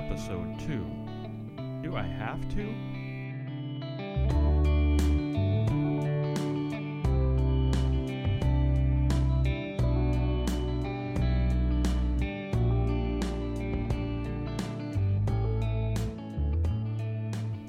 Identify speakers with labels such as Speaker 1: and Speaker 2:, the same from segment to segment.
Speaker 1: episode 2. Do I have to?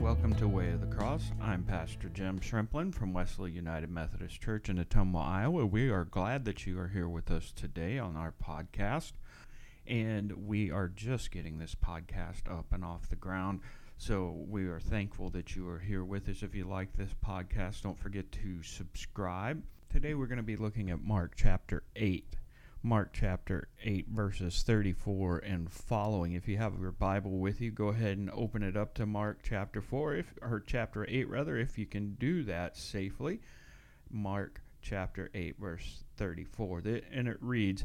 Speaker 1: Welcome to Way of the Cross. I'm Pastor Jim Shrimplin from Wesley United Methodist Church in Ottumwa, Iowa. We are glad that you are here with us today on our podcast. And we are just getting this podcast up and off the ground. So we are thankful that you are here with us. If you like this podcast, don't forget to subscribe. Today we're going to be looking at Mark chapter 8. Mark chapter 8, verses 34 and following. If you have your Bible with you, go ahead and open it up to Mark chapter 4, if, or chapter 8, rather, if you can do that safely. Mark chapter 8, verse 34. And it reads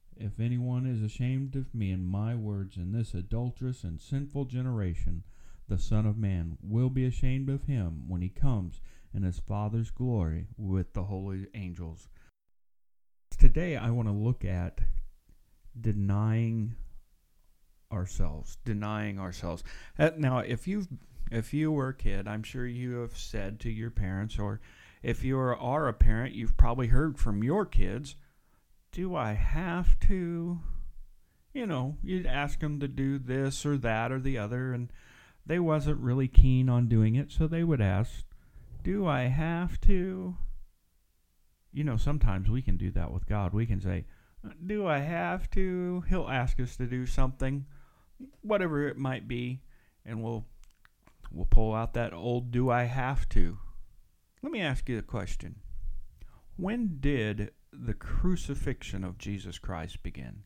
Speaker 1: If anyone is ashamed of me and my words in this adulterous and sinful generation, the Son of Man will be ashamed of him when he comes in his Father's glory with the holy angels. Today, I want to look at denying ourselves, denying ourselves. Uh, now, if you if you were a kid, I'm sure you have said to your parents, or if you are, are a parent, you've probably heard from your kids, "Do I have to?" You know, you'd ask them to do this or that or the other, and they wasn't really keen on doing it, so they would ask, "Do I have to?" you know, sometimes we can do that with God. We can say, Do I have to? He'll ask us to do something, whatever it might be, and we'll we'll pull out that old do I have to. Let me ask you a question. When did the crucifixion of Jesus Christ begin?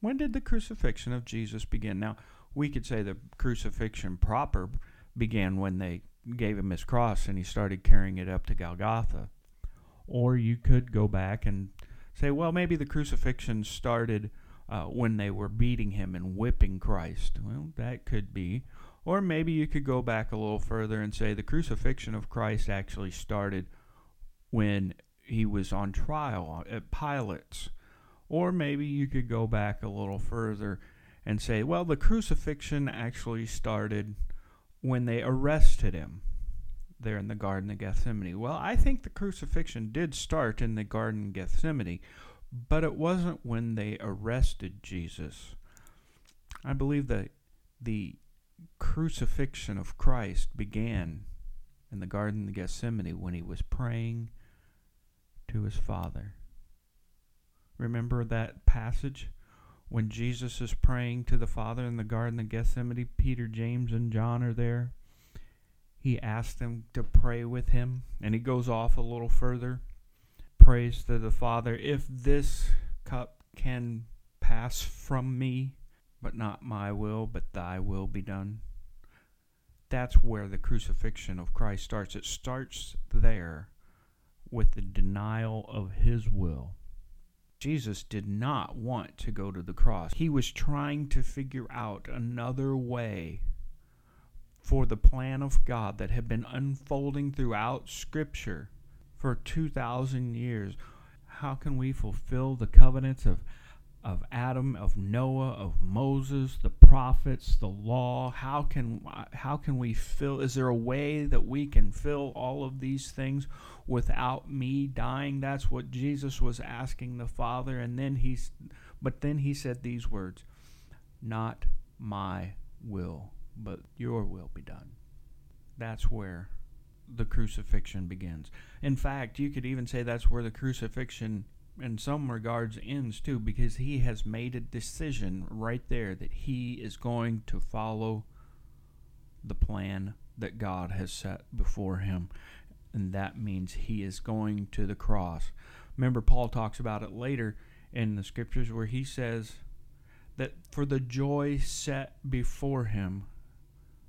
Speaker 1: When did the crucifixion of Jesus begin? Now, we could say the crucifixion proper began when they gave him his cross and he started carrying it up to Golgotha. Or you could go back and say, well, maybe the crucifixion started uh, when they were beating him and whipping Christ. Well, that could be. Or maybe you could go back a little further and say the crucifixion of Christ actually started when he was on trial uh, at Pilate's. Or maybe you could go back a little further and say, well, the crucifixion actually started when they arrested him there in the Garden of Gethsemane. Well, I think the crucifixion did start in the Garden of Gethsemane, but it wasn't when they arrested Jesus. I believe that the crucifixion of Christ began in the Garden of Gethsemane when he was praying to his Father. Remember that passage? When Jesus is praying to the Father in the Garden of Gethsemane, Peter, James, and John are there he asks them to pray with him, and he goes off a little further, prays to the Father, If this cup can pass from me, but not my will, but thy will be done. That's where the crucifixion of Christ starts. It starts there with the denial of his will. Jesus did not want to go to the cross. He was trying to figure out another way for the plan of God that had been unfolding throughout Scripture for 2,000 years. How can we fulfill the covenants of, of Adam, of Noah, of Moses, the prophets, the law? How can, how can we fill? Is there a way that we can fill all of these things without me dying? That's what Jesus was asking the Father. And then he's, but then he said these words Not my will but your will be done. That's where the crucifixion begins. In fact, you could even say that's where the crucifixion, in some regards, ends too, because he has made a decision right there that he is going to follow the plan that God has set before him. And that means he is going to the cross. Remember, Paul talks about it later in the scriptures where he says that for the joy set before him,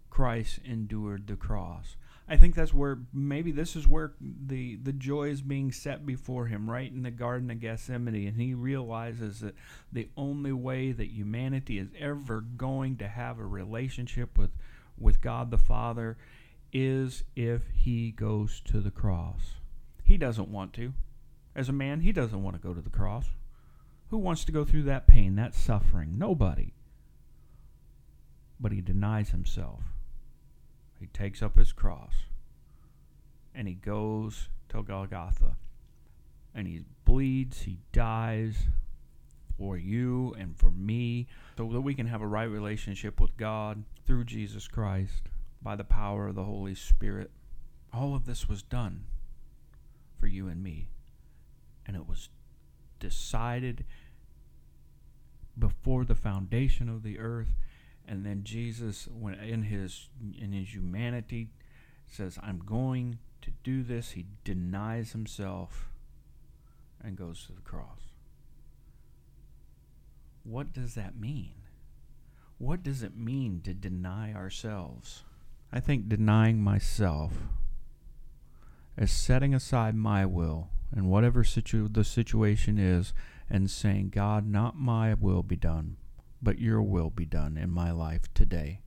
Speaker 1: Christ endured the cross. I think that's where maybe this is where the the joy is being set before him, right in the Garden of Gethsemane, and he realizes that the only way that humanity is ever going to have a relationship with with God the Father is if he goes to the cross. He doesn't want to. As a man, he doesn't want to go to the cross. Who wants to go through that pain, that suffering? Nobody. But he denies himself. He takes up his cross and he goes to Golgotha and he bleeds, he dies for you and for me so that we can have a right relationship with God through Jesus Christ by the power of the Holy Spirit. All of this was done for you and me. And it was decided before the foundation of the earth and then Jesus when in his in his humanity says I'm going to do this. He denies himself and goes to the cross. What does that mean? What does it mean to deny ourselves? I think denying myself is setting aside my will in whatever situ- the situation is and saying God not my will be done but your will be done in my life today.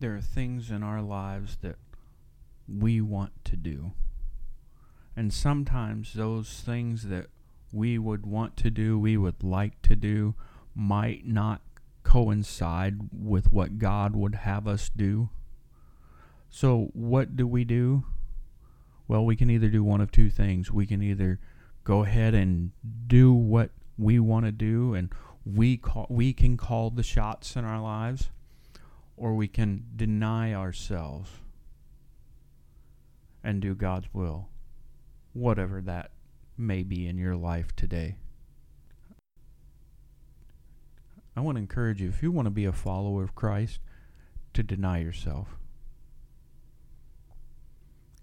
Speaker 1: There are things in our lives that we want to do. And sometimes those things that we would want to do, we would like to do, might not coincide with what God would have us do. So, what do we do? Well, we can either do one of two things. We can either go ahead and do what we want to do and we call, we can call the shots in our lives or we can deny ourselves and do God's will whatever that may be in your life today. I want to encourage you if you want to be a follower of Christ to deny yourself.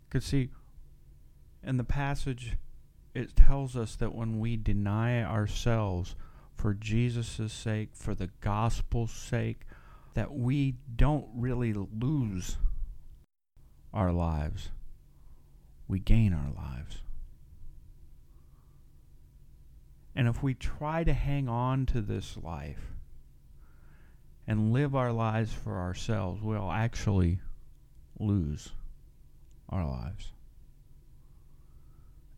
Speaker 1: Because see in the passage it tells us that when we deny ourselves for Jesus' sake, for the gospel's sake, that we don't really lose our lives. We gain our lives. And if we try to hang on to this life and live our lives for ourselves, we'll actually lose our lives.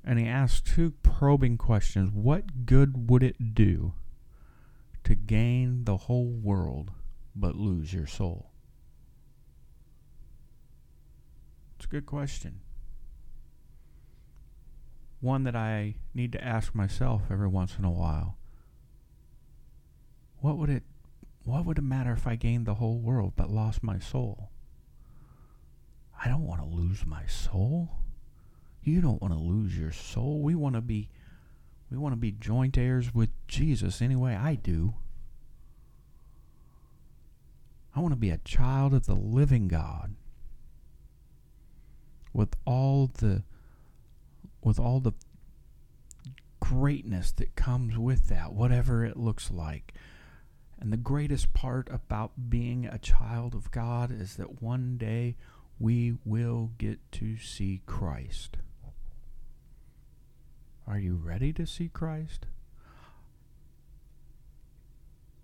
Speaker 1: And he asks two probing questions What good would it do to gain the whole world but lose your soul? It's a good question. One that I need to ask myself every once in a while. What would it what would it matter if I gained the whole world but lost my soul? I don't want to lose my soul. You don't want to lose your soul. We want to be we want to be joint heirs with Jesus anyway. I do. I want to be a child of the living God with all the with all the greatness that comes with that, whatever it looks like. And the greatest part about being a child of God is that one day we will get to see Christ. Are you ready to see Christ?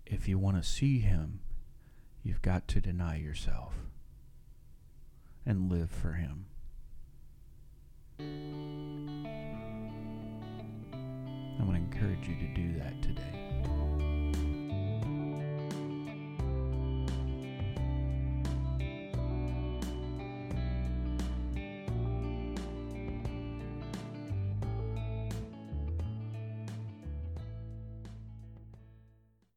Speaker 1: If you want to see Him, you've got to deny yourself and live for Him. I want to encourage you to do that today.